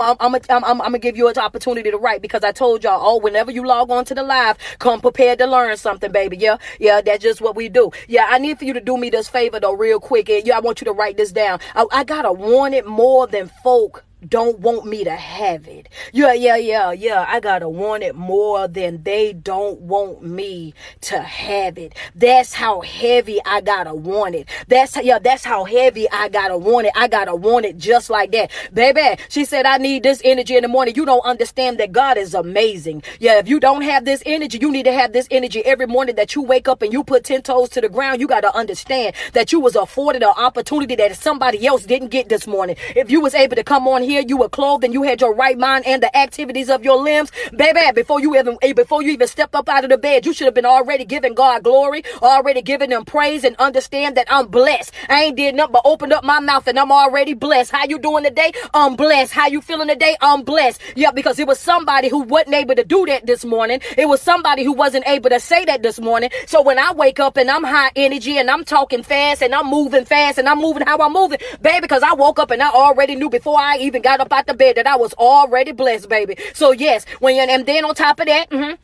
I'm, I'm, I'm, I'm, gonna give you an opportunity to write because I told y'all, oh, whenever you log on to the live, come prepared to learn something, baby. Yeah, yeah, that's just what we do. Yeah, I need for you to do me this favor though, real quick. And yeah, I want you to write this down. I, I gotta want it more than folk don't want me to have it. Yeah, yeah, yeah, yeah. I gotta want it more than they don't want me to have it. That's how heavy I gotta want it. That's yeah, that's how heavy I gotta want it. I gotta want it just like that. Baby, she said I need this energy in the morning. You don't understand that God is amazing. Yeah, if you don't have this energy, you need to have this energy every morning that you wake up and you put 10 toes to the ground. You gotta understand that you was afforded an opportunity that somebody else didn't get this morning. If you was able to come on here, you were clothed and you had your right mind and the activities of your limbs, baby, before you even eh, before you even stepped up out of the bed, you should have been already giving God glory, already giving him praise and understand that I'm blessed. I ain't did nothing but opened up my mouth and I'm already blessed. How you doing today? I'm blessed. How you feeling today? I'm blessed. Yeah, because it was somebody who wasn't able to do that this morning. It was somebody who wasn't able to say that this morning. So when I wake up and I'm high energy and I'm talking fast and I'm moving fast and I'm moving how I'm moving, baby, because I woke up and I already knew before I even got up out the bed that I was already blessed, baby. So yes, when you and then on top of that, mm-hmm,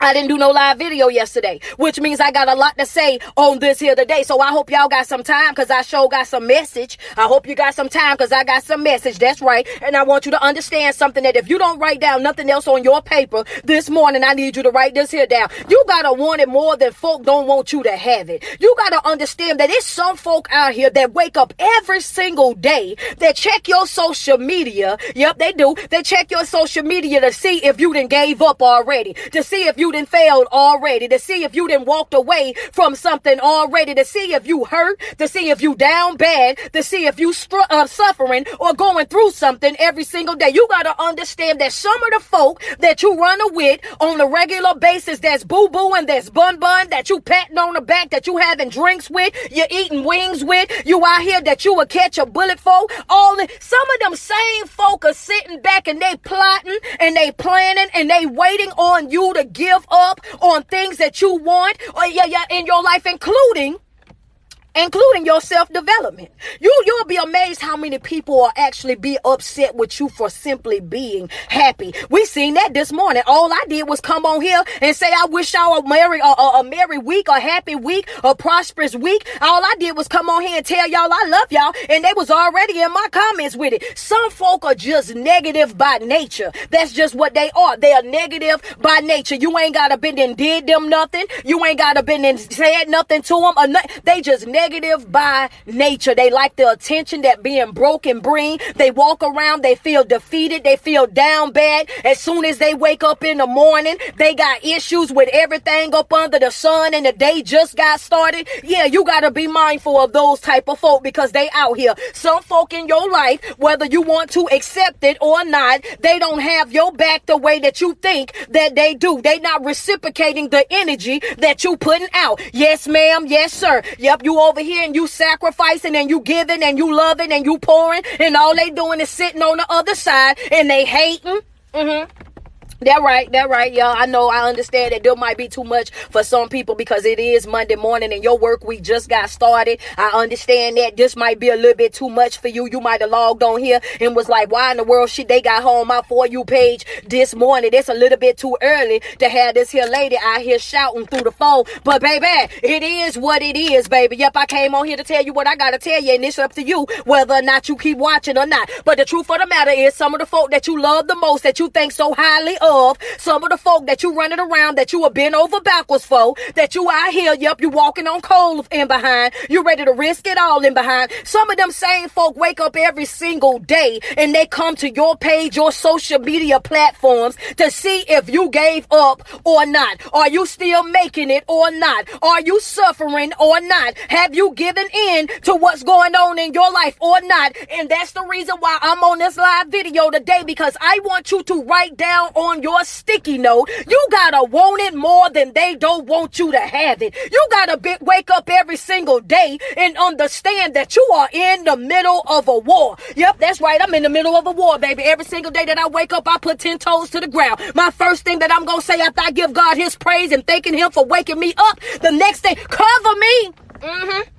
I didn't do no live video yesterday, which means I got a lot to say on this here today. So I hope y'all got some time because I sure got some message. I hope you got some time because I got some message. That's right. And I want you to understand something that if you don't write down nothing else on your paper this morning, I need you to write this here down. You gotta want it more than folk don't want you to have it. You gotta understand that it's some folk out here that wake up every single day that check your social media. Yep, they do. They check your social media to see if you done gave up already, to see if you you done failed already, to see if you done walked away from something already, to see if you hurt, to see if you down bad, to see if you str- uh, suffering or going through something every single day. You got to understand that some of the folk that you run with on a regular basis, that's boo boo and that's bun bun, that you patting on the back, that you having drinks with, you're eating wings with, you out here that you will catch a bullet for. All the, some of them same folk are sitting back and they plotting and they planning and they waiting on you to give give up on things that you want or uh, yeah, yeah, in your life, including including your self-development. You you'll be amazed how many people will actually be upset with you for simply being happy. We seen that this morning. All I did was come on here and say I wish y'all a merry a, a, a merry week, a happy week, a prosperous week. All I did was come on here and tell y'all I love y'all, and they was already in my comments with it. Some folk are just negative by nature. That's just what they are. They are negative by nature. You ain't gotta been and did them nothing. You ain't gotta been and said nothing to them. Or no, they just negative negative by nature. They like the attention that being broken bring. They walk around, they feel defeated, they feel down bad. As soon as they wake up in the morning, they got issues with everything up under the sun and the day just got started. Yeah, you gotta be mindful of those type of folk because they out here. Some folk in your life, whether you want to accept it or not, they don't have your back the way that you think that they do. They not reciprocating the energy that you putting out. Yes, ma'am. Yes, sir. Yep, you over over here and you sacrificing and you giving and you loving and you pouring and all they doing is sitting on the other side and they hating. Mm-hmm. That right, that right, y'all. I know, I understand that there might be too much for some people because it is Monday morning and your work week just got started. I understand that this might be a little bit too much for you. You might have logged on here and was like, why in the world shit they got home my for you page this morning? It's a little bit too early to have this here lady out here shouting through the phone. But baby, it is what it is, baby. Yep, I came on here to tell you what I gotta tell you, and it's up to you whether or not you keep watching or not. But the truth of the matter is, some of the folk that you love the most, that you think so highly of, some of the folk that you running around that you have been over backwards for, that you out here, yep, you walking on coal in behind, you ready to risk it all in behind. Some of them same folk wake up every single day and they come to your page, your social media platforms to see if you gave up or not. Are you still making it or not? Are you suffering or not? Have you given in to what's going on in your life or not? And that's the reason why I'm on this live video today because I want you to write down on your sticky note. You gotta want it more than they don't want you to have it. You gotta be, wake up every single day and understand that you are in the middle of a war. Yep, that's right. I'm in the middle of a war, baby. Every single day that I wake up, I put 10 toes to the ground. My first thing that I'm gonna say after I give God his praise and thanking him for waking me up, the next day, cover me. Mm-hmm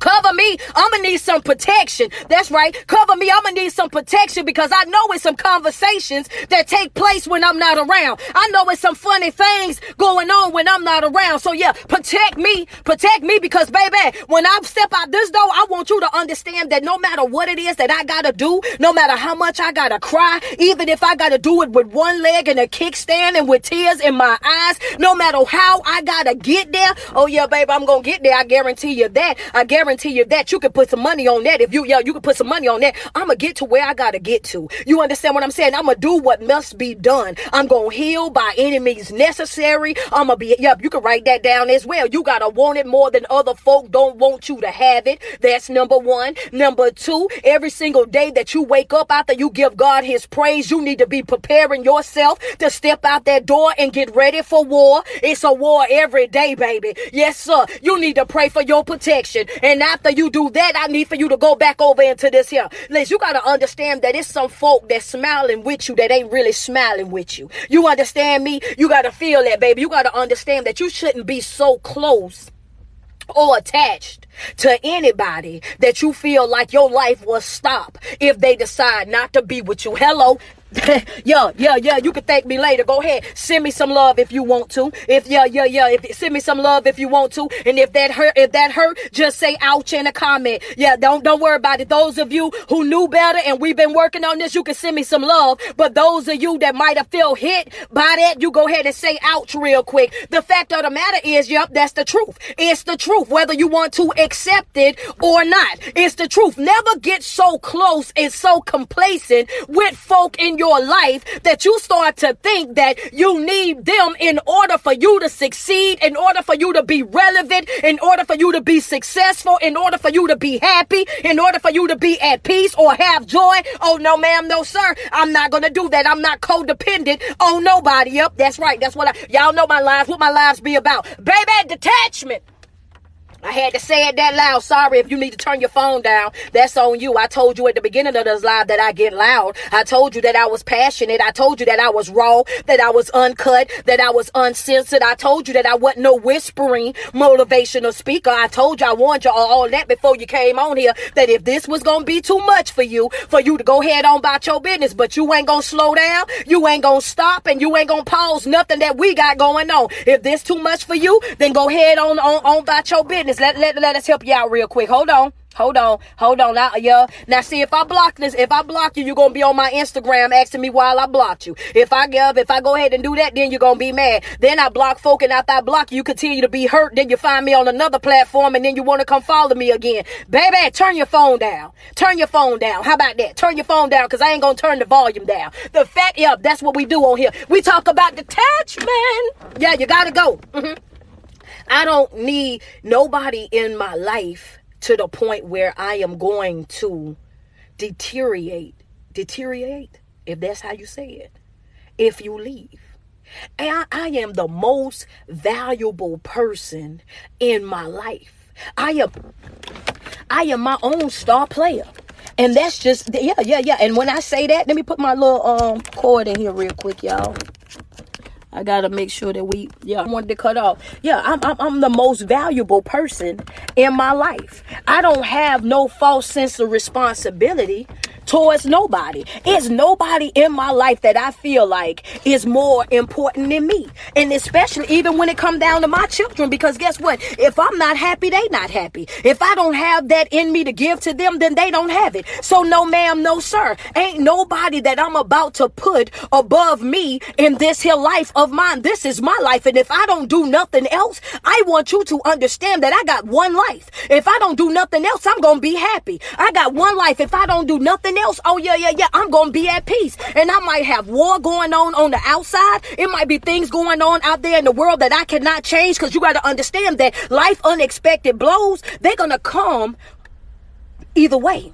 Cover me. I'm gonna need some protection. That's right. Cover me. I'm gonna need some protection because I know it's some conversations that take place when I'm not around. I know it's some funny things going on when I'm not around. So yeah, protect me. Protect me because baby, when I step out this door, I want you to understand that no matter what it is that I gotta do, no matter how much I gotta cry, even if I gotta do it with one leg and a kickstand and with tears in my eyes, no matter how I gotta get there. Oh yeah, baby, I'm gonna get there. I guarantee you that. I guarantee you that. You can put some money on that. If you, yeah, you can put some money on that. I'm gonna get to where I gotta get to. You understand what I'm saying? I'm gonna do what must be done. I'm gonna heal by any means necessary. I'm gonna be, yep, you can write that down as well. You gotta want it more than other folk don't want you to have it. That's number one. Number two, every single day that you wake up after you give God his praise, you need to be preparing yourself to step out that door and get ready for war. It's a war every day, baby. Yes, sir. You need to pray for your protection. And after you do that, I need for you to go back over into this here. Liz, you got to understand that it's some folk that's smiling with you that ain't really smiling with you. You understand me? You got to feel that, baby. You got to understand that you shouldn't be so close or attached to anybody that you feel like your life will stop if they decide not to be with you. Hello, yeah, yeah, yeah. You can thank me later. Go ahead. Send me some love if you want to. If yeah, yeah, yeah. If send me some love if you want to. And if that hurt, if that hurt, just say ouch in a comment. Yeah, don't don't worry about it. Those of you who knew better and we've been working on this, you can send me some love. But those of you that might have felt hit by that, you go ahead and say ouch real quick. The fact of the matter is, yep, that's the truth. It's the truth, whether you want to accept it or not. It's the truth. Never get so close and so complacent with folk in your life that you start to think that you need them in order for you to succeed, in order for you to be relevant, in order for you to be successful, in order for you to be happy, in order for you to be at peace or have joy. Oh, no, ma'am, no, sir. I'm not going to do that. I'm not codependent on nobody. Yep, that's right. That's what I, y'all know my lives, what my lives be about. Baby, detachment. I had to say it that loud. Sorry if you need to turn your phone down. That's on you. I told you at the beginning of this live that I get loud. I told you that I was passionate. I told you that I was raw, that I was uncut, that I was uncensored. I told you that I wasn't no whispering motivational speaker. I told you I warned you all, that before you came on here that if this was going to be too much for you, for you to go head on about your business, but you ain't going to slow down. You ain't going to stop and you ain't going to pause nothing that we got going on. If this too much for you, then go head on, on, on about your business. Let, let, let us help you out real quick. Hold on. Hold on, hold on. Now, yeah. Now, see, if I block this, if I block you, you're gonna be on my Instagram asking me why I blocked you. If I give, if I go ahead and do that, then you're gonna be mad. Then I block folk, and after I block you, you continue to be hurt. Then you find me on another platform, and then you want to come follow me again. Baby, turn your phone down. Turn your phone down. How about that? Turn your phone down, cause I ain't gonna turn the volume down. The fact, yeah, that's what we do on here. We talk about detachment. Yeah, you gotta go. Mm-hmm. I don't need nobody in my life to the point where I am going to deteriorate. Deteriorate, if that's how you say it, if you leave. And I, I am the most valuable person in my life. I am I am my own star player. And that's just yeah, yeah, yeah. And when I say that, let me put my little um cord in here real quick, y'all. I gotta make sure that we, yeah, I wanted to cut off. Yeah, I'm, I'm, I'm the most valuable person in my life. I don't have no false sense of responsibility towards nobody. It's nobody in my life that I feel like is more important than me. And especially even when it come down to my children, because guess what? If I'm not happy, they not happy. If I don't have that in me to give to them, then they don't have it. So no ma'am, no sir. Ain't nobody that I'm about to put above me in this here life of mine. This is my life. And if I don't do nothing else, I want you to understand that I got one life. If I don't do nothing else, I'm to be happy. I got one life. If I don't do nothing else, oh yeah, yeah, yeah, I'm gonna be at peace. And I might have war going on on the outside. It might be things going on out there in the world that I cannot change because you got to understand that life unexpected blows, they're gonna come either way.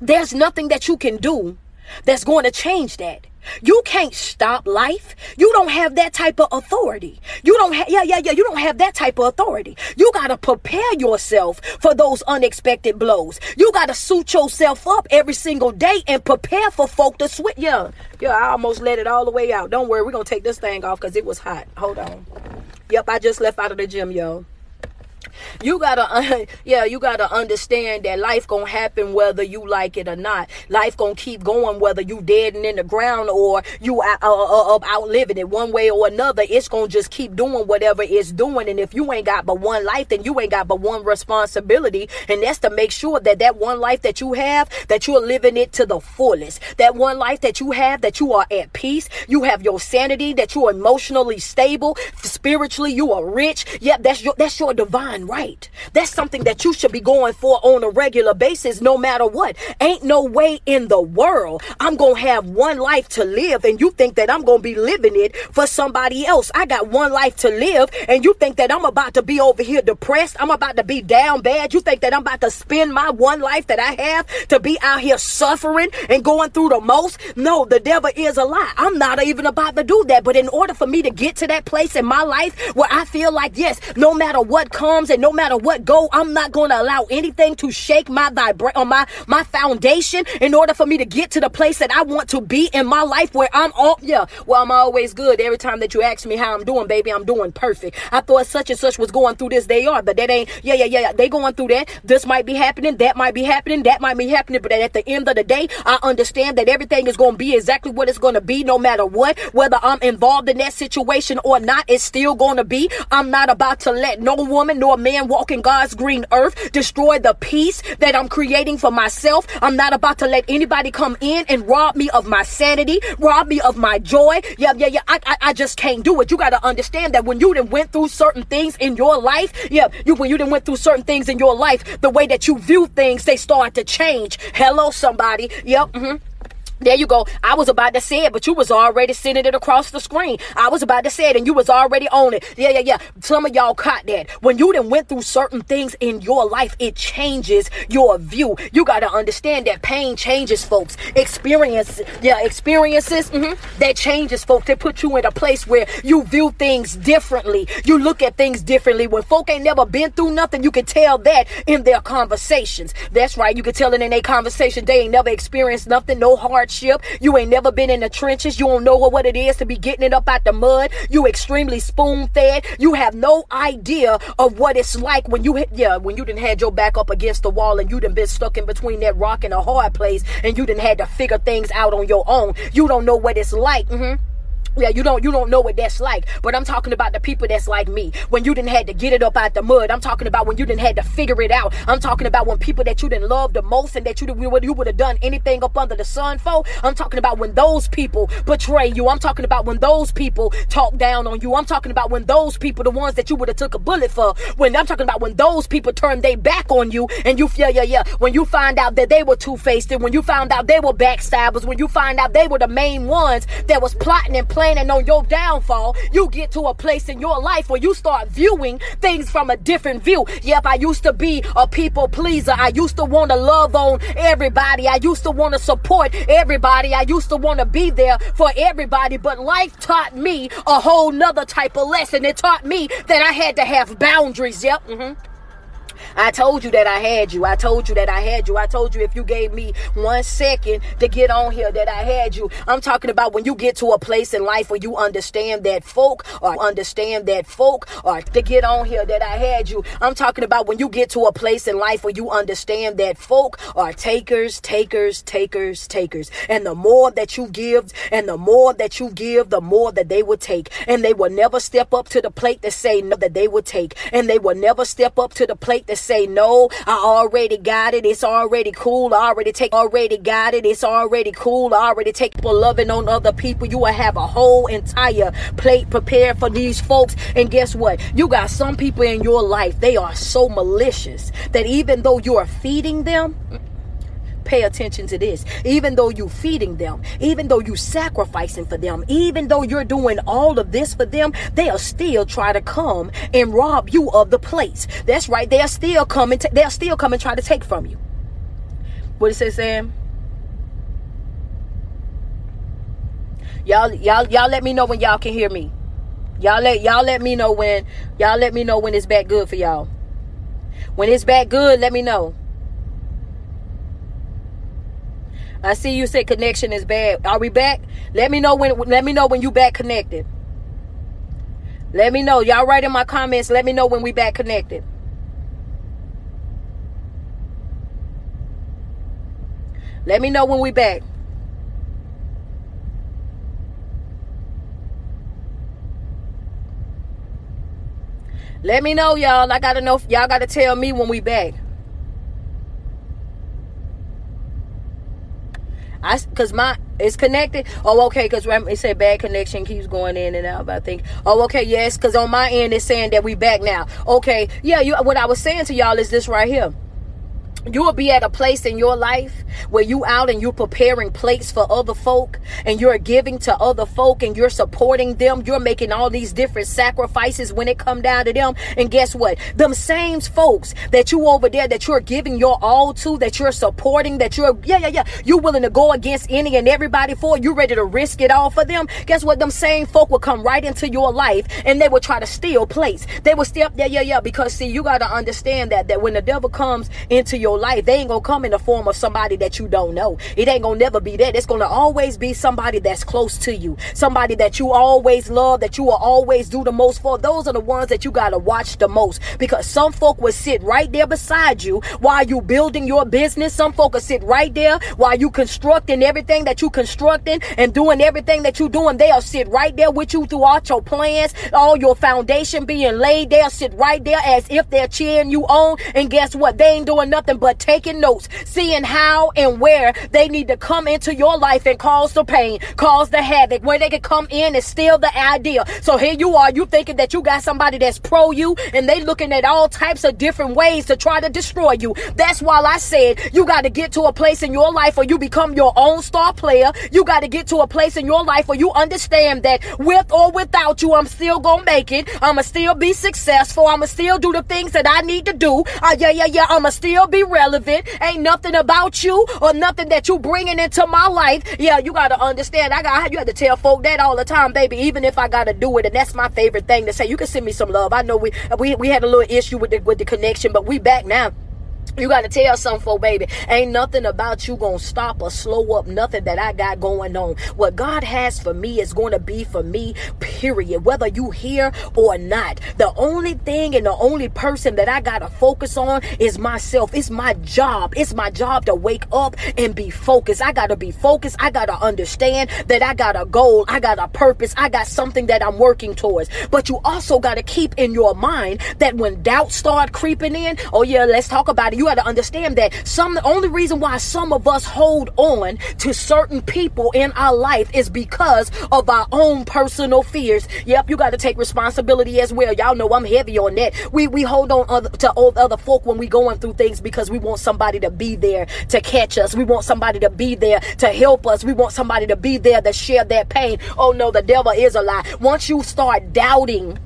There's nothing that you can do that's going to change that. You can't stop life. You don't have that type of authority. You don't have, yeah, yeah, yeah. You don't have that type of authority. You got to prepare yourself for those unexpected blows. You got to suit yourself up every single day and prepare for folk to switch. Yeah, yeah, I almost let it all the way out. Don't worry. We're going to take this thing off because it was hot. Hold on. Yep, I just left out of the gym, yo. You gotta, uh, yeah, you gotta understand that life gonna happen whether you like it or not. Life gonna keep going whether you dead and in the ground or you out, uh, uh, uh, outliving it one way or another. It's gonna just keep doing whatever it's doing. And if you ain't got but one life, then you ain't got but one responsibility, and that's to make sure that that one life that you have, that you're living it to the fullest. That one life that you have, that you are at peace. You have your sanity, that you are emotionally stable, spiritually you are rich. Yep, that's your that's your divine right. That's something that you should be going for on a regular basis, no matter what. Ain't no way in the world I'm gonna have one life to live, and you think that I'm gonna be living it for somebody else. I got one life to live, and you think that I'm about to be over here depressed. I'm about to be down bad. You think that I'm about to spend my one life that I have to be out here suffering and going through the most? No, the devil is a lie. I'm not even about to do that. But in order for me to get to that place in my life where I feel like, yes, no matter what comes and no matter what go, I'm not going to allow anything to shake my vibrate on my my foundation. In order for me to get to the place that I want to be in my life where I'm all yeah, well I'm always good. Every time that you ask me how I'm doing, baby, I'm doing perfect. I thought such and such was going through this. They are, but that ain't yeah, yeah, yeah. They going through that. This might be happening, that might be happening, that might be happening, but at the end of the day, I understand that everything is gonna be exactly what it's gonna be no matter what, whether I'm involved in that situation or not, it's still gonna be. I'm not about to let no woman nor man walk in God's green earth destroy the peace that I'm creating for myself. I'm not about to let anybody come in and rob me of my sanity, rob me of my joy. Yeah, yeah, yeah. I, I, I just can't do it. You got to understand that when you done went through certain things in your life, yeah, you when you done went through certain things in your life, the way that you view things, they start to change. Hello, somebody. Yep. Mm-hmm. There you go. I was about to say it, but you was already sending it across the screen. I was about to say it, and you was already on it. Yeah, yeah, yeah. Some of y'all caught that. When you done went through certain things in your life, it changes your view. You got to understand that pain changes folks. Experience, yeah, experiences mm-hmm, that changes folks. They put you in a place where you view things differently. You look at things differently. When folk ain't never been through nothing, you can tell that in their conversations. That's right. You can tell it in their conversation. They ain't never experienced nothing, no hard hardship. You ain't never been in the trenches. You don't know what it is to be getting it up out the mud. You extremely spoon fed. You have no idea of what it's like when you hit, yeah, when you didn't had your back up against the wall and you done been stuck in between that rock and a hard place and you didn't had to figure things out on your own. You don't know what it's like. Mm-hmm. Yeah, you don't you don't know what that's like. But I'm talking about the people that's like me. When you didn't had to get it up out the mud. I'm talking about when you didn't had to figure it out. I'm talking about when people that you didn't love the most and that you would you would have done anything up under the sun for. I'm talking about when those people betray you. I'm talking about when those people talk down on you. I'm talking about when those people, the ones that you would have took a bullet for. When I'm talking about when those people turn their back on you and you yeah yeah yeah. When you find out that they were two faced and when you found out they were backstabbers, when you find out they were the main ones that was plotting and planning planning on your downfall, you get to a place in your life where you start viewing things from a different view. Yep, I used to be a people pleaser. I used to want to love on everybody. I used to want to support everybody. I used to want to be there for everybody. But life taught me a whole nother type of lesson. It taught me that I had to have boundaries. Yep. Mm-hmm. I told you that I had you. I told you that I had you. I told you if you gave me one second to get on here that I had you. I'm talking about when you get to a place in life where you understand that folk or understand that folk or to get on here that I had you. I'm talking about when you get to a place in life where you understand that folk are takers, takers, takers, takers. And the more that you give and the more that you give, the more that they will take. And they will never step up to the plate to say no that they will take. And they will never step up to the plate to say no. I already got it. It's already cool. I already take already got it. It's already cool. I already take people loving on other people. You will have a whole entire plate prepared for these folks. And guess what? You got some people in your life, they are so malicious that even though you are feeding them, pay attention to this. Even though you're feeding them, even though you're sacrificing for them, even though you're doing all of this for them, they'll still try to come and rob you of the place. That's right. They'll still come and t- they'll still come and try to take from you. What it say, Sam? Y'all, y'all, y'all let me know when y'all can hear me. Y'all let y'all let me know when y'all let me know when it's back good for y'all. When it's back good, let me know. I see you said connection is bad. Are we back? Let me know when let me know when you back connected. Let me know. Y'all write in my comments. Let me know when we back connected. Let me know when we back. Let me know, y'all. I gotta know. Y'all gotta tell me when we back. I, cause my it's connected. Oh, okay. Cause it said bad connection keeps going in and out. But I think, oh, okay, yes. Cause on my end it's saying that we back now. Okay, yeah. You, what I was saying to y'all is this right here you will be at a place in your life where you out and you're preparing plates for other folk and you're giving to other folk and you're supporting them. You're making all these different sacrifices when it come down to them. And guess what? Them same folks that you over there that you're giving your all to that you're supporting that you're yeah yeah yeah. You're willing to go against any and everybody for you ready to risk it all for them? Guess what? Them same folk will come right into your life and they will try to steal plates. They will step yeah yeah yeah. Because see you got to understand that that when the devil comes into your life, they ain't gonna come in the form of somebody that you don't know. It ain't gonna never be that. It's gonna always be somebody that's close to you, somebody that you always love, that you will always do the most for. Those are the ones that you gotta watch the most because some folk will sit right there beside you while you building your business. Some folk will sit right there while you constructing everything that you constructing and doing everything that you doing. They'll sit right there with you throughout your plans, all your foundation being laid. They'll sit right there as if they're cheering you on. And guess what? They ain't doing nothing but taking notes, seeing how and where they need to come into your life and cause the pain, cause the havoc, where they can come in and steal the idea. So here you are, you thinking that you got somebody that's pro you and they looking at all types of different ways to try to destroy you. That's why I said you got to get to a place in your life where you become your own star player. You got to get to a place in your life where you understand that with or without you, I'm still gonna make it. I'ma still be successful. I'ma still do the things that I need to do. Uh, yeah, yeah, yeah. I'ma still be relevant relevant. Ain't nothing about you or nothing that you bringing into my life. Yeah, you gotta understand. I got you have to tell folk that all the time, baby. Even if I gotta do it, and that's my favorite thing to say. You can send me some love. I know we we we had a little issue with the with the connection, but we back now. You got to tell some folk, baby, ain't nothing about you to stop or slow up nothing that I got going on. What God has for me is going to be for me, period. Whether you hear or not. The only thing and the only person that I got to focus on is myself. It's my job. It's my job to wake up and be focused. I got to be focused. I got to understand that I got a goal. I got a purpose. I got something that I'm working towards. But you also got to keep in your mind that when doubts start creeping in, oh yeah, let's talk about it. You got to understand that some the only reason why some of us hold on to certain people in our life is because of our own personal fears. Yep, you got to take responsibility as well. Y'all know I'm heavy on that. We we hold on other, to other folk when we going through things because we want somebody to be there to catch us. We want somebody to be there to help us. We want somebody to be there to share that pain. Oh no, the devil is a lie. Once you start doubting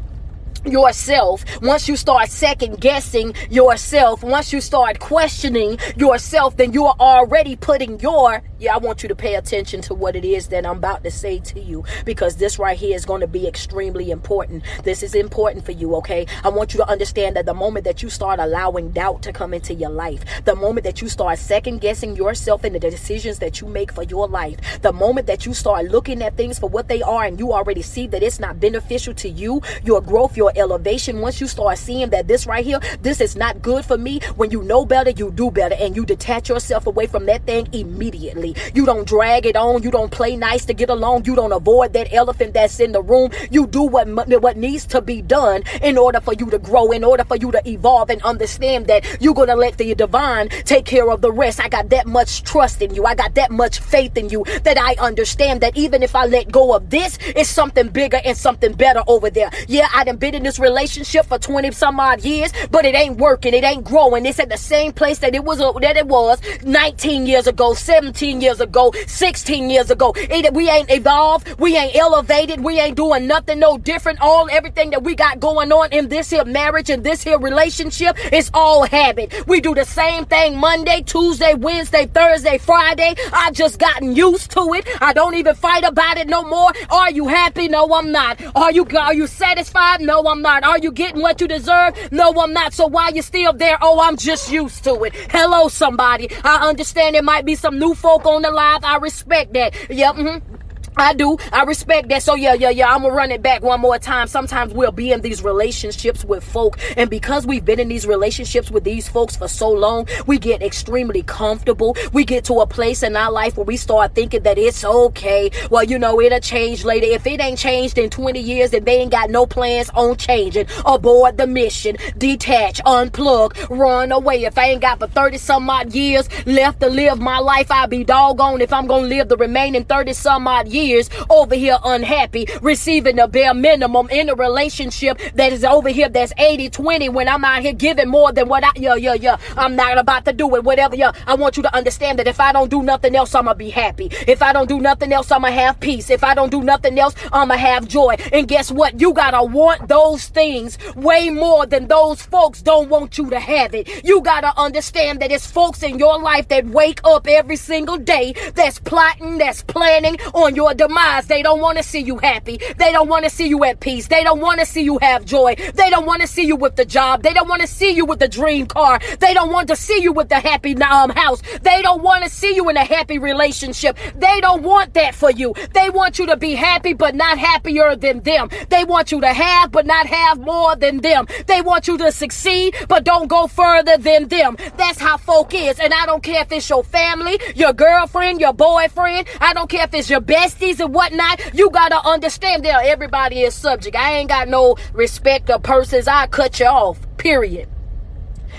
yourself, once you start second guessing yourself, once you start questioning yourself, then you are already putting your, yeah, I want you to pay attention to what it is that I'm about to say to you because this right here is going to be extremely important. This is important for you, okay? I want you to understand that the moment that you start allowing doubt to come into your life, the moment that you start second guessing yourself and the decisions that you make for your life, the moment that you start looking at things for what they are and you already see that it's not beneficial to you, your growth, your elevation, once you start seeing that this right here, this is not good for me, when you know better, you do better and you detach yourself away from that thing immediately. You don't drag it on. You don't play nice to get along. You don't avoid that elephant that's in the room. You do what, what needs to be done in order for you to grow, in order for you to evolve and understand that you're going to let the divine take care of the rest. I got that much trust in you. I got that much faith in you that I understand that even if I let go of this, it's something bigger and something better over there. Yeah, I done been in this relationship for 20 some odd years, but it ain't working. It ain't growing. It's at the same place that it was, uh, that it was 19 years ago, 17 years ago, 16 years ago. It, we ain't evolved. We ain't elevated. We ain't doing nothing no different. All everything that we got going on in this here marriage and this here relationship is all habit. We do the same thing Monday, Tuesday, Wednesday, Thursday, Friday. I just gotten used to it. I don't even fight about it no more. Are you happy? No, I'm not. Are you are you satisfied? No, I'm not. Are you getting what you deserve? No, I'm not. So why you still there? Oh, I'm just used to it. Hello, somebody. I understand there might be some new folk on the live. I respect that. Yep. Mm-hmm. I do. I respect that. So yeah, yeah, yeah. I'm gonna run it back one more time. Sometimes we'll be in these relationships with folk, and because we've been in these relationships with these folks for so long, we get extremely comfortable. We get to a place in our life where we start thinking that it's okay. Well, you know, it'll change later. If it ain't changed in 20 years, then they ain't got no plans on changing. Aboard the mission, detach, unplug, run away. If I ain't got for 30 some odd years left to live my life, I'll be doggone if I'm gonna live the remaining 30 some odd years years over here unhappy, receiving the bare minimum in a relationship that is over here that's 80 20 when I'm out here giving more than what I, yeah, yeah, yeah. I'm not about to do it, whatever, yeah. I want you to understand that if I don't do nothing else, I'm gonna be happy. If I don't do nothing else, I'm gonna have peace. If I don't do nothing else, I'm gonna have joy. And guess what? You gotta want those things way more than those folks don't want you to have it. You gotta understand that it's folks in your life that wake up every single day that's plotting, that's planning on your demise. They don't want to see you happy. They don't want to see you at peace. They don't want to see you have joy. They don't want to see you with the job. They don't want to see you with the dream car. They don't want to see you with the happy um, house. They don't want to see you in a happy relationship. They don't want that for you. They want you to be happy, but not happier than them. They want you to have, but not have more than them. They want you to succeed, but don't go further than them. That's how folk is. And I don't care if it's your family, your girlfriend, your boyfriend. I don't care if it's your bestie and whatnot, you gotta understand that everybody is subject. I ain't got no respect of persons. I cut you off. Period.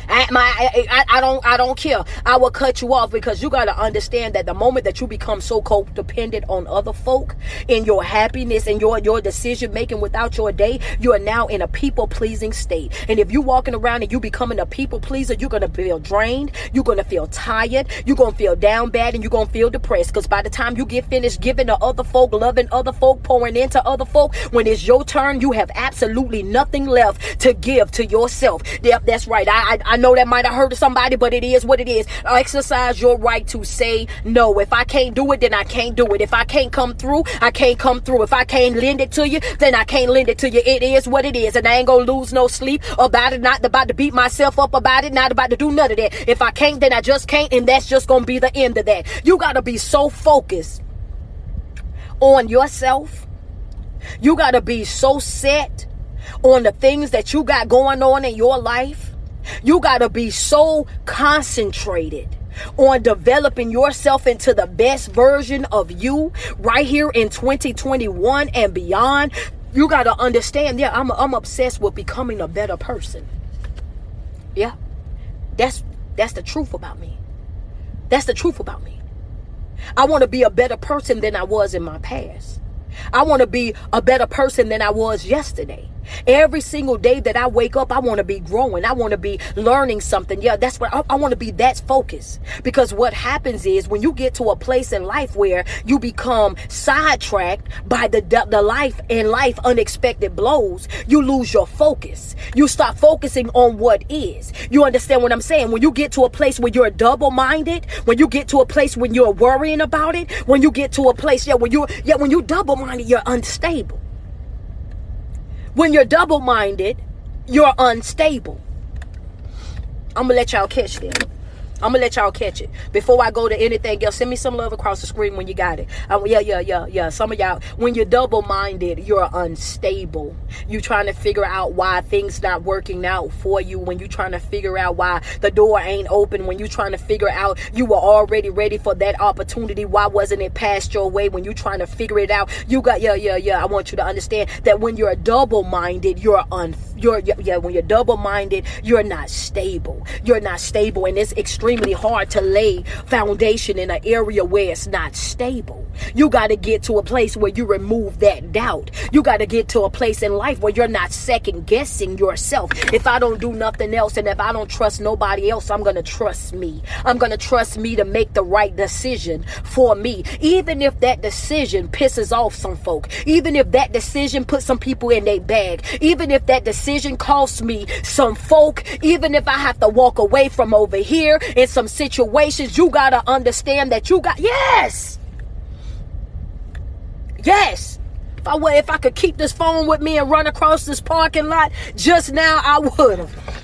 I, my, I, I, don't I don't care. I will cut you off because you got to understand that the moment that you become so codependent on other folk in your happiness and your your decision making without your day, you are now in a people pleasing state. And if you walking around and you becoming a people pleaser, you're gonna feel drained. You're gonna feel tired. You're gonna feel down bad, and you're gonna feel depressed. Because by the time you get finished giving to other folk, loving other folk, pouring into other folk, when it's your turn, you have absolutely nothing left to give to yourself. Yep, that's right. I I, I know that might have hurt somebody, but it is what it is. Exercise your right to say no. If I can't do it, then I can't do it. If I can't come through, I can't come through. If I can't lend it to you, then I can't lend it to you. It is what it is. And I ain't gonna lose no sleep about it. Not about to beat myself up about it. Not about to do none of that. If I can't, then I just can't. And that's just gonna be the end of that. You gotta be so focused on yourself. You gotta be so set on the things that you got going on in your life you got to be so concentrated on developing yourself into the best version of you right here in 2021 and beyond. You got to understand, yeah, I'm, I'm obsessed with becoming a better person. Yeah. That's that's the truth about me. That's the truth about me. I want to be a better person than I was in my past. I want to be a better person than I was yesterday. Every single day that I wake up, I want to be growing. I want to be learning something. Yeah, that's what I, I want to be that focused. Because what happens is when you get to a place in life where you become sidetracked by the, the life and life unexpected blows, you lose your focus. You start focusing on what is. You understand what I'm saying? When you get to a place where you're double minded, when you get to a place when you're worrying about it, when you get to a place, yeah, when you, yeah, when you double minded, you're unstable. When you're double minded, you're unstable. I'm gonna let y'all catch that. I'm gonna let y'all catch it. Before I go to anything else, send me some love across the screen when you got it. Um, yeah, yeah, yeah, yeah. Some of y'all, when you're double-minded, you're unstable. You're trying to figure out why things not working out for you. When you're trying to figure out why the door ain't open. When you're trying to figure out you were already ready for that opportunity. Why wasn't it passed your way? When you're trying to figure it out, you got yeah, yeah, yeah. I want you to understand that when you're double-minded, you're un you're yeah. When you're double-minded, you're not stable. You're not stable, and it's extreme extremely hard to lay foundation in an area where it's not stable. You got to get to a place where you remove that doubt. You got to get to a place in life where you're not second guessing yourself. If I don't do nothing else and if I don't trust nobody else, I'm going to trust me. I'm going to trust me to make the right decision for me. Even if that decision pisses off some folk, even if that decision puts some people in their bag, even if that decision costs me some folk, even if I have to walk away from over here in some situations, you got to understand that you got, yes. Yes. If I if I could keep this phone with me and run across this parking lot just now, I would have.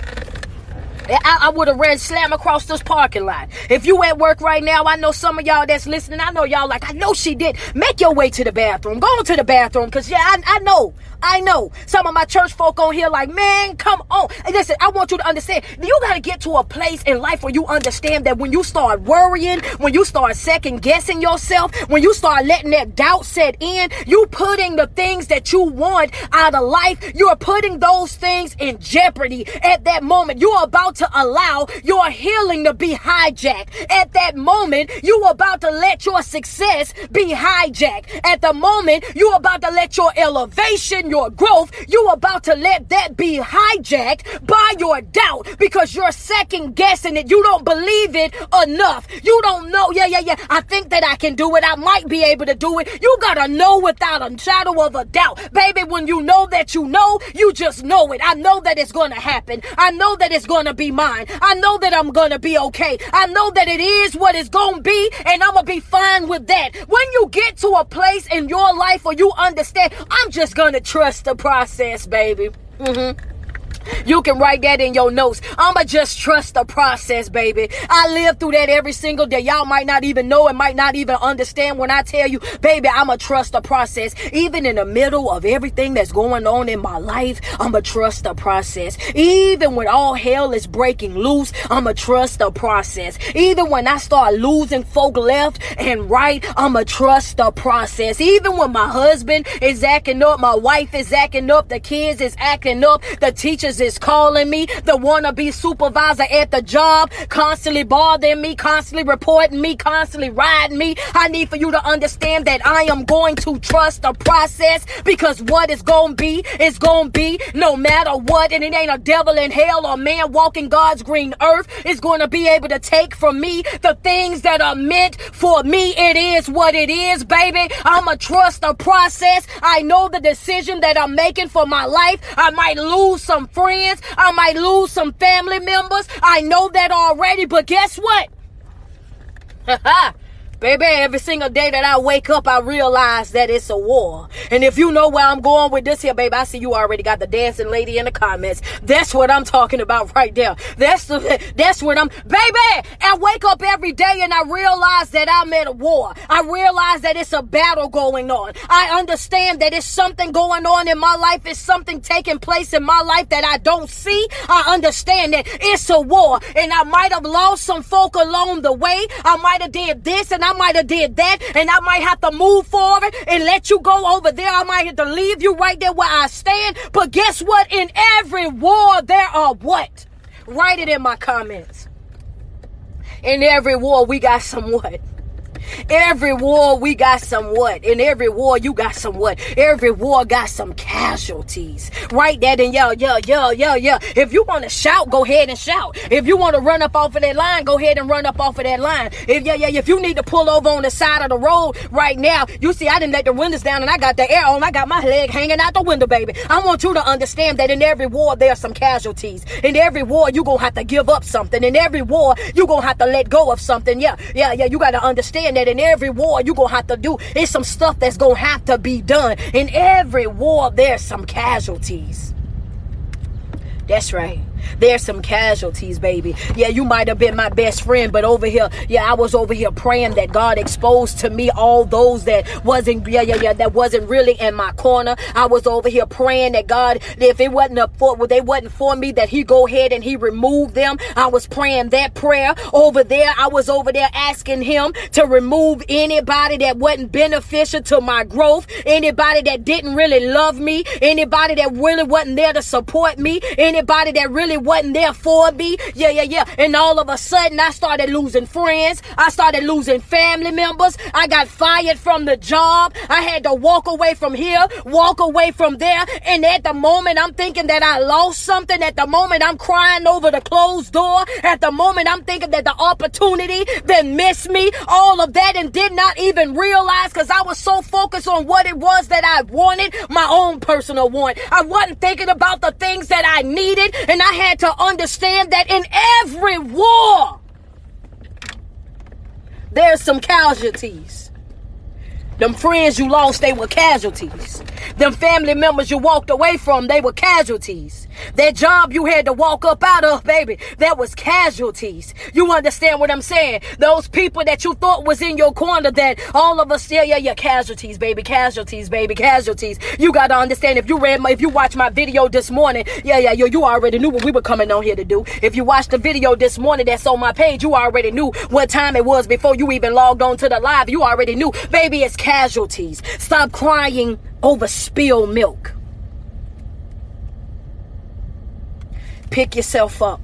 I, I would have ran slam across this parking lot. If you at work right now, I know some of y'all that's listening. I know y'all like, I know she did. Make your way to the bathroom. Go to the bathroom, because yeah, I, I know. I know some of my church folk on here like, man, come on. And listen, I want you to understand. You got to get to a place in life where you understand that when you start worrying, when you start second guessing yourself, when you start letting that doubt set in, you putting the things that you want out of life, you're putting those things in jeopardy at that moment. You're about to allow your healing to be hijacked. At that moment, you're about to let your success be hijacked. At the moment, you're about to let your elevation your growth, you're about to let that be hijacked by your doubt because you're second guessing it. You don't believe it enough. You don't know. Yeah, yeah, yeah. I think that I can do it. I might be able to do it. You gotta know without a shadow of a doubt. Baby, when you know that you know, you just know it. I know that it's gonna happen. I know that it's gonna be mine. I know that I'm gonna be okay. I know that it is what it's gonna be, and I'm gonna be fine with that. When you get to a place in your life where you understand, I'm just gonna trust the process, baby. Mm-hmm. You can write that in your notes. I'ma just trust the process, baby. I live through that every single day. Y'all might not even know and might not even understand when I tell you, baby, I'ma trust the process. Even in the middle of everything that's going on in my life, I'ma trust the process. Even when all hell is breaking loose, I'ma trust the process. Even when I start losing folk left and right, I'ma trust the process. Even when my husband is acting up, my wife is acting up, the kids is acting up, the teachers is calling me, the wannabe supervisor at the job, constantly bothering me, constantly reporting me, constantly riding me. I need for you to understand that I am going to trust the process because what is to be is to be no matter what. And it ain't a devil in hell or man walking God's green earth is to be able to take from me the things that are meant for me. It is what it is, baby. I'ma trust the process. I know the decision that I'm making for my life. I might lose some friends friends. I might lose some family members. I know that already, but guess what? Baby, every single day that I wake up, I realize that it's a war. And if you know where I'm going with this here, baby, I see you already got the dancing lady in the comments. That's what I'm talking about right there. That's the, that's what I'm, baby, I wake up every day and I realize that I'm at a war. I realize that it's a battle going on. I understand that it's something going on in my life. It's something taking place in my life that I don't see. I understand that it's a war and I might have lost some folk along the way. I might have did this and might have did that and I might have to move forward and let you go over there. I might have to leave you right there where I stand. But guess what? In every war, there are what? Write it in my comments. In every war, we got some what? Every war we got some what? In every war you got some what? Every war got some casualties. Write that in yo, yo, yo, yo, yo. If you want to shout, go ahead and shout. If you want to run up off of that line, go ahead and run up off of that line. If yeah, yeah, if you need to pull over on the side of the road right now, you see I didn't let the windows down and I got the air on. I got my leg hanging out the window, baby. I want you to understand that in every war there's some casualties. In every war you gonna have to give up something. In every war you gonna have to let go of something. Yeah, yeah, yeah. You got to understand that in every war you're going to have to do, it's some stuff that's going to have to be done. In every war, there's some casualties. That's right. There's some casualties, baby. Yeah, you might have been my best friend, but over here, yeah, I was over here praying that God exposed to me all those that wasn't, yeah, yeah, yeah, that wasn't really in my corner. I was over here praying that God, if it wasn't for, well, they wasn't for me, that He go ahead and He remove them. I was praying that prayer over there. I was over there asking Him to remove anybody that wasn't beneficial to my growth, anybody that didn't really love me, anybody that really wasn't there to support me, anybody that really really wasn't there for me. Yeah, yeah, yeah. And all of a sudden, I started losing friends. I started losing family members. I got fired from the job. I had to walk away from here, walk away from there. And at the moment, I'm thinking that I lost something. At the moment, I'm crying over the closed door. At the moment, I'm thinking that the opportunity then missed me. All of that and did not even realize because I was so focused on what it was that I wanted, my own personal want. I wasn't thinking about the things that I needed. And I had to understand that in every war, there's some casualties. Them friends you lost, they were casualties. Them family members you walked away from, they were casualties. That job you had to walk up out of, baby, that was casualties. You understand what I'm saying? Those people that you thought was in your corner that all of us, yeah, yeah, yeah, casualties, baby, casualties, baby, casualties. You gotta understand if you read my, if you watched my video this morning, yeah, yeah, yo, you already knew what we were coming on here to do. If you watched the video this morning that's on my page, you already knew what time it was before you even logged on to the live. You already knew, baby, it's casualties. Stop crying over spilled milk. Pick yourself up.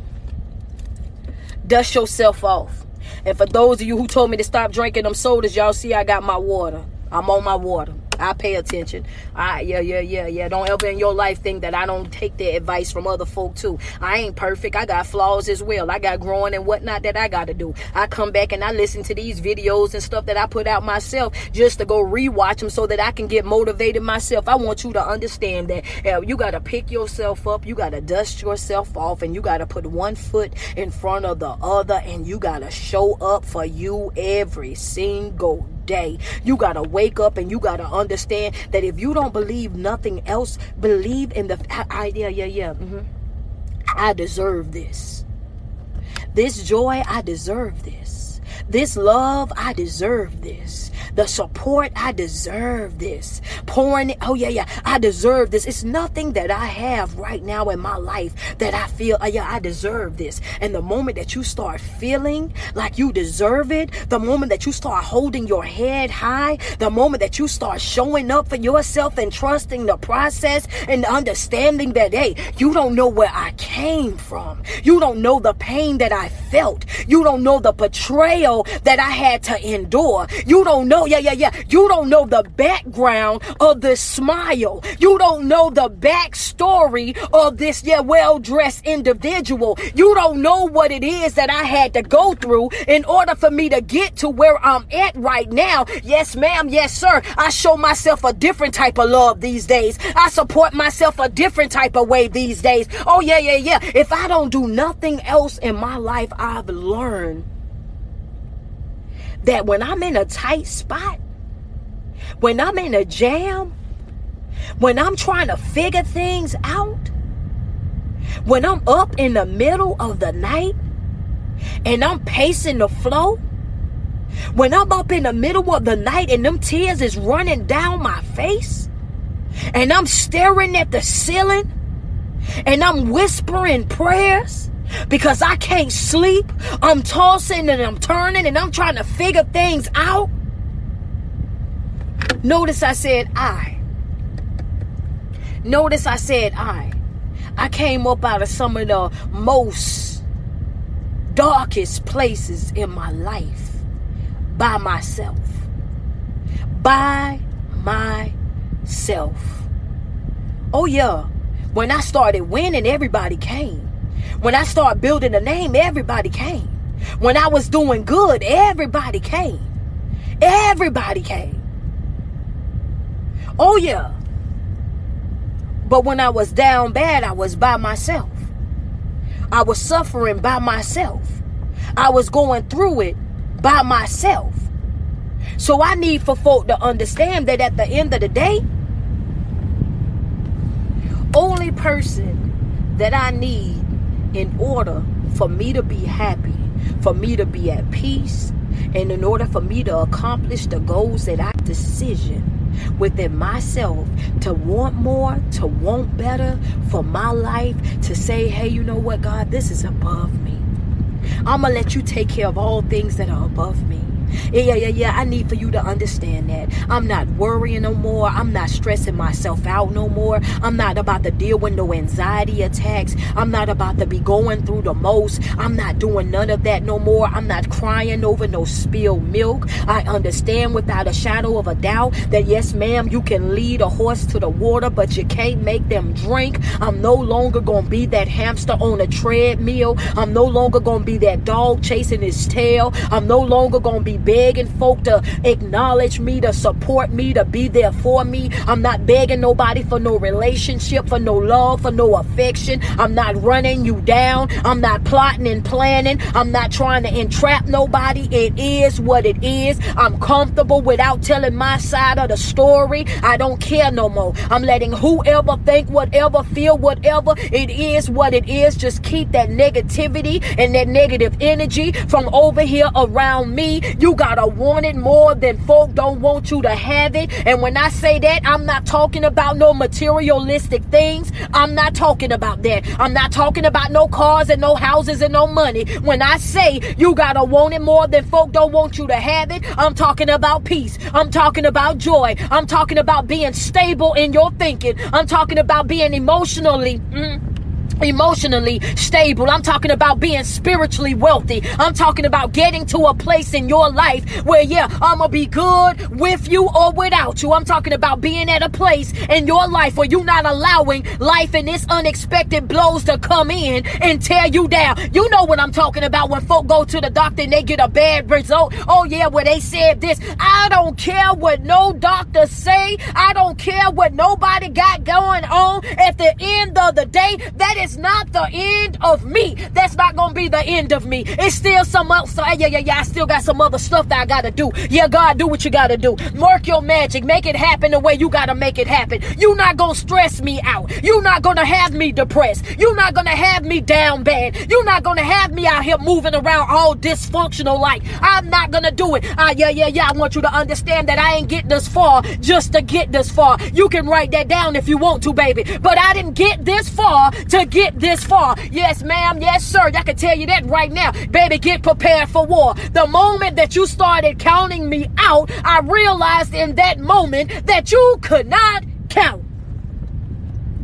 Dust yourself off. And for those of you who told me to stop drinking them sodas, y'all see I got my water. I'm on my water. I pay attention. I yeah, yeah, yeah, yeah. Don't ever in your life think that I don't take the advice from other folk too. I ain't perfect. I got flaws as well. I got growing and whatnot that I gotta do. I come back and I listen to these videos and stuff that I put out myself just to go rewatch them so that I can get motivated myself. I want you to understand that you gotta pick yourself up, you gotta dust yourself off, and you gotta put one foot in front of the other, and you gotta show up for you every single day. You got to wake up and you got to understand that if you don't believe nothing else, believe in the idea. Yeah, yeah, mm-hmm. I deserve this. This joy, I deserve this. This love, I deserve this the support. I deserve this. Pouring, oh yeah, yeah, I deserve this. It's nothing that I have right now in my life that I feel, oh yeah, I deserve this. And the moment that you start feeling like you deserve it, the moment that you start holding your head high, the moment that you start showing up for yourself and trusting the process and understanding that, hey, you don't know where I came from. You don't know the pain that I felt. You don't know the betrayal that I had to endure. You don't know Oh, yeah, yeah, yeah. You don't know the background of this smile. You don't know the backstory of this, yeah, well dressed individual. You don't know what it is that I had to go through in order for me to get to where I'm at right now. Yes, ma'am. Yes, sir. I show myself a different type of love these days. I support myself a different type of way these days. Oh, yeah, yeah, yeah. If I don't do nothing else in my life, I've learned that when I'm in a tight spot, when I'm in a jam, when I'm trying to figure things out, when I'm up in the middle of the night and I'm pacing the flow, when I'm up in the middle of the night and them tears is running down my face and I'm staring at the ceiling and I'm whispering prayers because I can't sleep. I'm tossing and I'm turning and I'm trying to figure things out. Notice I said I. Notice I said I. I came up out of some of the most darkest places in my life by myself. By myself. Oh, yeah. When I started winning, everybody came. When I started building a name, everybody came. When I was doing good, everybody came. Everybody came. Oh, yeah. But when I was down bad, I was by myself. I was suffering by myself. I was going through it by myself. So I need for folk to understand that at the end of the day, only person that I need in order for me to be happy, for me to be at peace, and in order for me to accomplish the goals that I decision within myself to want more, to want better for my life, to say, hey, you know what, God, this is above me. I'm going to let you take care of all things that are above me. Yeah, yeah, yeah. I need for you to understand that. I'm not worrying no more. I'm not stressing myself out no more. I'm not about to deal with no anxiety attacks. I'm not about to be going through the most. I'm not doing none of that no more. I'm not crying over no spilled milk. I understand without a shadow of a doubt that yes, ma'am, you can lead a horse to the water, but you can't make them drink. I'm no longer gonna be that hamster on a treadmill. I'm no longer gonna be that dog chasing his tail. I'm no longer gonna be not begging folk to acknowledge me, to support me, to be there for me. I'm not begging nobody for no relationship, for no love, for no affection. I'm not running you down. I'm not plotting and planning. I'm not trying to entrap nobody. It is what it is. I'm comfortable without telling my side of the story. I don't care no more. I'm letting whoever think whatever, feel whatever. It is what it is. Just keep that negativity and that negative energy from over here around me. You gotta want it more than folk don't want you to have it. And when I say that, I'm not talking about no materialistic things. I'm not talking about that. I'm not talking about no cars and no houses and no money. When I say you gotta want it more than folk don't want you to have it, I'm talking about peace. I'm talking about joy. I'm talking about being stable in your thinking. I'm talking about being emotionally. Mm, emotionally stable. I'm talking about being spiritually wealthy. I'm talking about getting to a place in your life where, yeah, I'm gonna be good with you or without you. I'm talking about being at a place in your life where you're not allowing life and its unexpected blows to come in and tear you down. You know what I'm talking about when folk go to the doctor and they get a bad result. Oh yeah, where they said this. I don't care what no doctor say. I don't care what nobody got going on. At the end of the day, that is not the end of me. That's not gonna be the end of me. It's still some else. Yeah, yeah, yeah. I still got some other stuff that I gotta do. Yeah, God, do what you gotta do. Work your magic. Make it happen the way you gotta make it happen. You're not gonna stress me out. You're not gonna have me depressed. You're not gonna have me down bad. You're not gonna have me out here moving around all dysfunctional like. I'm not gonna do it. Uh, yeah, yeah, yeah. I want you to understand that I ain't getting this far just to get this far. You can write that down if you want to, baby. But I didn't get this far to get this far. Yes, ma'am. Yes, sir. I can tell you that right now. Baby, get prepared for war. The moment that you started counting me out, I realized in that moment that you could not count.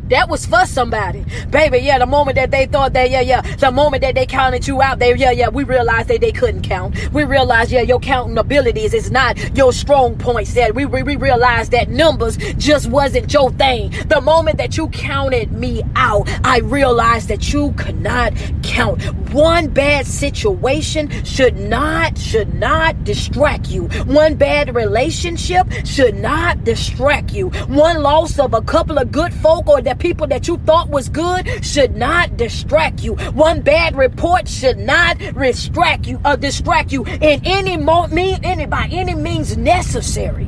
That was for somebody. Baby, yeah, the moment that they thought that, yeah, yeah, the moment that they counted you out, they, yeah, yeah, we realized that they couldn't count. We realized, yeah, your counting abilities is not your strong points. That we, we, we realized that numbers just wasn't your thing. The moment that you counted me out, I realized that you could not count. One bad situation should not, should not distract you. One bad relationship should not distract you. One loss of a couple of good folk or that people that you thought was good should not distract you. One bad report should not distract you, uh, distract you in any mo- mean, any by any means necessary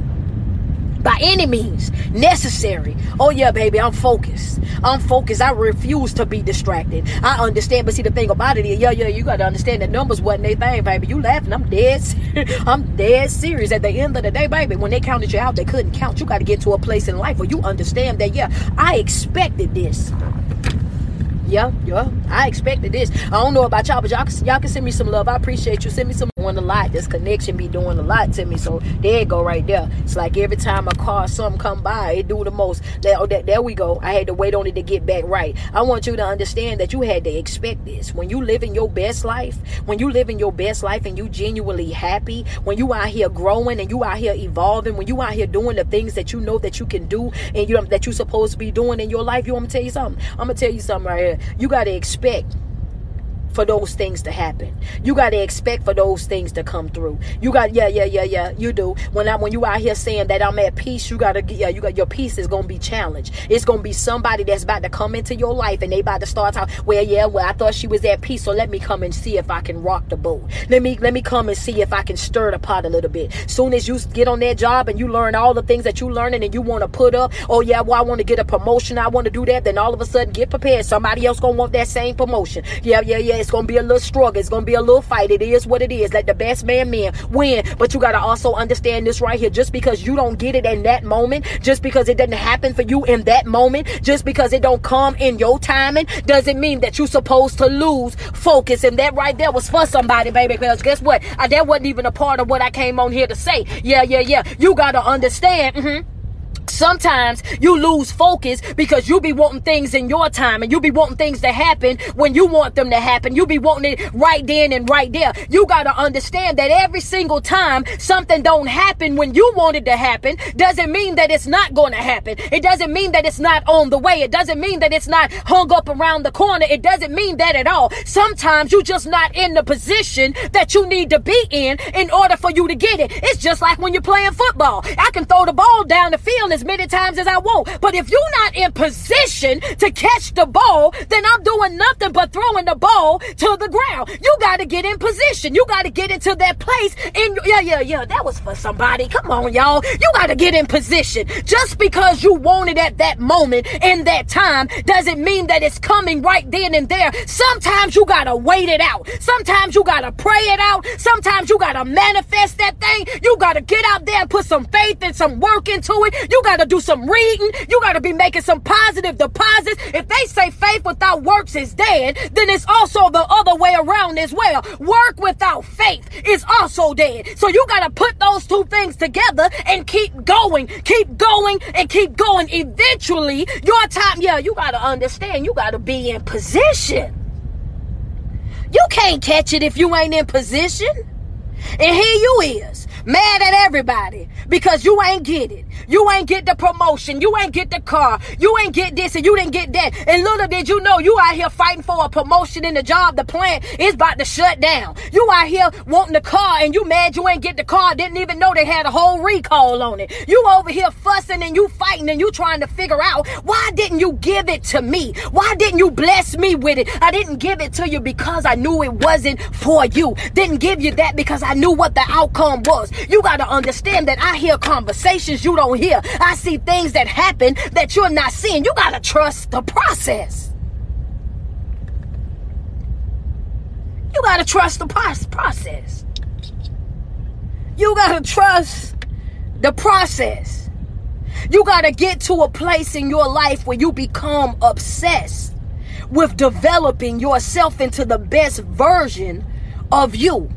by any means necessary. Oh yeah, baby, I'm focused. I'm focused. I refuse to be distracted. I understand, but see the thing about it yeah, yeah, you gotta understand that numbers wasn't their thing, baby. You laughing? I'm dead. I'm dead serious. At the end of the day, baby, when they counted you out, they couldn't count. You got to get to a place in life where you understand that, yeah, I expected this yeah, yeah. I expected this. I don't know about y'all, but y'all y'all can send me some love. I appreciate you. Send me some doing a lot. This connection be doing a lot to me. So there you go right there. It's like every time a car something come by, it do the most. There, oh, there, there we go. I had to wait on it to get back right. I want you to understand that you had to expect this. When you live in your best life, when you live in your best life and you genuinely happy, when you out here growing and you out here evolving, when you out here doing the things that you know that you can do and you that you're supposed to be doing in your life, you want me to tell you something? I'm gonna tell you something right here. You gotta expect for those things to happen. You got to expect for those things to come through. You got yeah yeah yeah yeah you do. When I when you out here saying that I'm at peace, you got to yeah you got your peace is going to be challenged. It's going to be somebody that's about to come into your life and they about to start talking. Well yeah, well I thought she was at peace, so let me come and see if I can rock the boat. Let me let me come and see if I can stir the pot a little bit. Soon as you get on that job and you learn all the things that you learning and you want to put up, oh yeah, well I want to get a promotion, I want to do that, then all of a sudden get prepared. Somebody else going to want that same promotion. Yeah, yeah, yeah, it's gonna be a little struggle. It's gonna be a little fight. It is what it is. Let the best man men win. But you gotta also understand this right here. Just because you don't get it in that moment, just because it doesn't happen for you in that moment, just because it don't come in your timing, doesn't mean that you're supposed to lose focus. And that right there was for somebody, baby. Because guess what? I, that wasn't even a part of what I came on here to say. Yeah, yeah, yeah. You gotta understand. Mm-hmm Sometimes you lose focus because you be wanting things in your time and you be wanting things to happen when you want them to happen. You be wanting it right then and right there. You got to understand that every single time something don't happen when you want it to happen doesn't mean that it's not going to happen. It doesn't mean that it's not on the way. It doesn't mean that it's not hung up around the corner. It doesn't mean that at all. Sometimes you just not in the position that you need to be in in order for you to get it. It's just like when you're playing football. I can throw the ball down the field as many times as I want. But if you're not in position to catch the ball, then I'm doing nothing but throwing the ball to the ground. You got to get in position. You got to get into that place. And yeah, yeah, yeah. That was for somebody. Come on, y'all. You got to get in position. Just because you want it at that moment in that time doesn't mean that it's coming right then and there. Sometimes you got to wait it out. Sometimes you got to pray it out. Sometimes you got to manifest that thing. You got to get out there and put some faith and some work into it. You got to do some reading. You got to be making some positive deposits. If they say faith without works is dead, then it's also the other way around as well. Work without faith is also dead. So you got to put those two things together and keep going, keep going, and keep going. Eventually, your time, yeah, you got to understand, you got to be in position. You can't catch it if you ain't in position. And here you is, mad at everybody because you ain't get it. You ain't get the promotion. You ain't get the car. You ain't get this and you didn't get that. And little did you know you out here fighting for a promotion in the job. The plant is about to shut down. You out here wanting the car and you mad you ain't get the car. Didn't even know they had a whole recall on it. You over here fussing and you fighting and you trying to figure out why didn't you give it to me? Why didn't you bless me with it? I didn't give it to you because I knew it wasn't for you. Didn't give you that because I knew what the outcome was. You got to understand that I hear conversations you don't hear. I see things that happen that you're not seeing. You got to trust the process. You got to trust the process. You got to trust the process. You got to get to a place in your life where you become obsessed with developing yourself into the best version of you.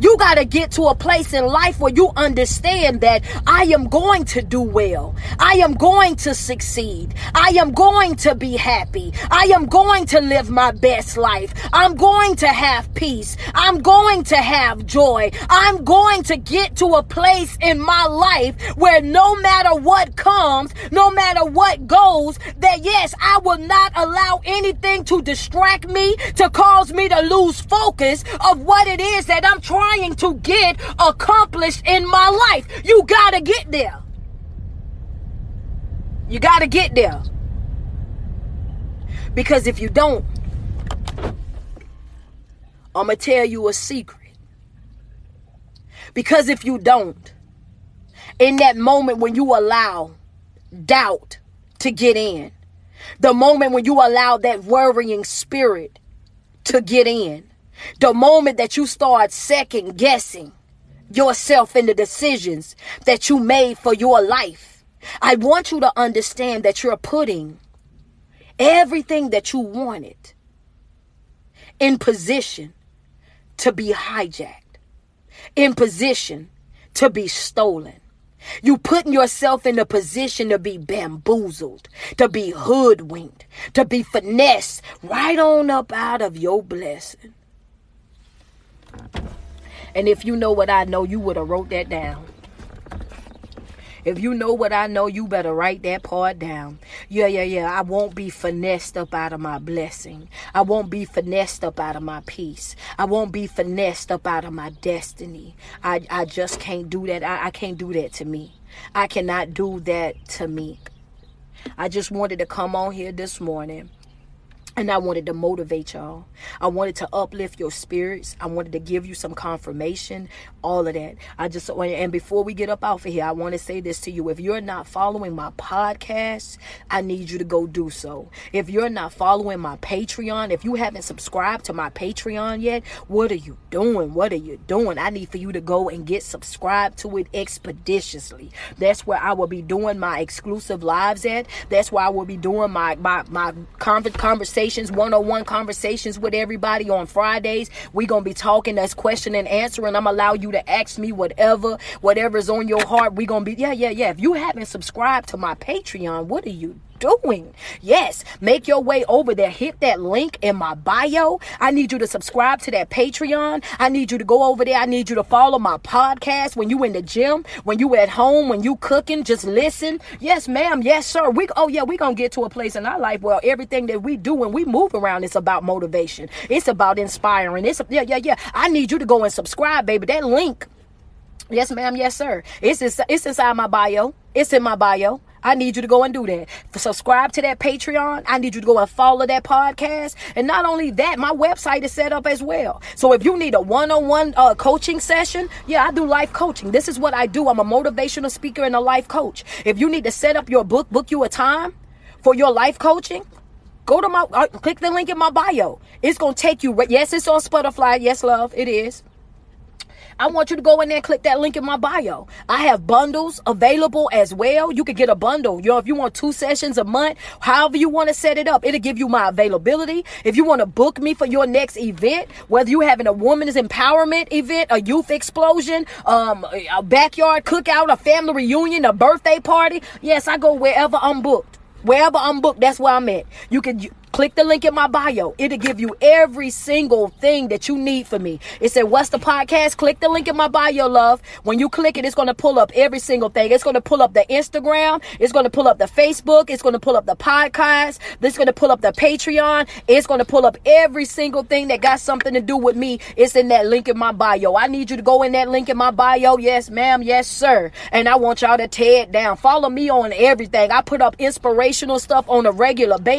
You got to get to a place in life where you understand that I am going to do well. I am going to succeed. I am going to be happy. I am going to live my best life. I'm going to have peace. I'm going to have joy. I'm going to get to a place in my life where no matter what comes, no matter what goes, that yes, I will not allow anything to distract me, to cause me to lose focus of what it is that I'm trying trying to get accomplished in my life. You got to get there. You got to get there. Because if you don't, I'm to tell you a secret. Because if you don't, in that moment when you allow doubt to get in, the moment when you allow that worrying spirit to get in, the moment that you start second guessing yourself in the decisions that you made for your life, I want you to understand that you're putting everything that you wanted in position to be hijacked, in position to be stolen. You putting yourself in a position to be bamboozled, to be hoodwinked, to be finessed right on up out of your blessing. And if you know what I know, you would have wrote that down. If you know what I know, you better write that part down. Yeah, yeah, yeah. I won't be finessed up out of my blessing. I won't be finessed up out of my peace. I won't be finessed up out of my destiny. I, I just can't do that. I, I can't do that to me. I cannot do that to me. I just wanted to come on here this morning and I wanted to motivate y'all. I wanted to uplift your spirits. I wanted to give you some confirmation, all of that. I just, oh, and before we get up off of here, I want to say this to you. If you're not following my podcast, I need you to go do so. If you're not following my Patreon, if you haven't subscribed to my Patreon yet, what are you doing? What are you doing? I need for you to go and get subscribed to it expeditiously. That's where I will be doing my exclusive lives at. That's where I will be doing my, my, my conversation conversations, one-on-one conversations with everybody on Fridays. we gonna be talking that's question and answer, and I'm allow you to ask me whatever, whatever's on your heart. We gonna be yeah, yeah, yeah. If you haven't subscribed to my Patreon, what are you doing. Yes, make your way over there. Hit that link in my bio. I need you to subscribe to that Patreon. I need you to go over there. I need you to follow my podcast when you in the gym, when you at home, when you cooking, just listen. Yes, ma'am. Yes, sir. We oh yeah, we gonna get to a place in our life where everything that we do when we move around is about motivation. It's about inspiring. It's yeah, yeah, yeah. I need you to go and subscribe, baby. That link. Yes, ma'am. Yes, sir. It's it's inside my bio. It's in my bio. I need you to go and do that. Subscribe to that Patreon. I need you to go and follow that podcast. And not only that, my website is set up as well. So if you need a one-on-one uh, coaching session, yeah, I do life coaching. This is what I do. I'm a motivational speaker and a life coach. If you need to set up your book, book you a time for your life coaching, go to my uh, click the link in my bio. It's gonna take you. Yes, it's on Spotify. Yes, love, it is. I want you to go in there and click that link in my bio. I have bundles available as well. You can get a bundle. You know, if you want two sessions a month, however you want to set it up, it'll give you my availability. If you want to book me for your next event, whether you're having a woman's empowerment event, a youth explosion, um, a backyard cookout, a family reunion, a birthday party, yes, I go wherever I'm booked. Wherever I'm booked, that's where I'm at. You can Click the link in my bio. It'll give you every single thing that you need for me. It said, What's the podcast? Click the link in my bio, love. When you click it, it's going to pull up every single thing. It's going to pull up the Instagram. It's going to pull up the Facebook. It's going to pull up the podcast. It's going to pull up the Patreon. It's going to pull up every single thing that got something to do with me. It's in that link in my bio. I need you to go in that link in my bio. Yes, ma'am. Yes, sir. And I want y'all to tear it down. Follow me on everything. I put up inspirational stuff on a regular basis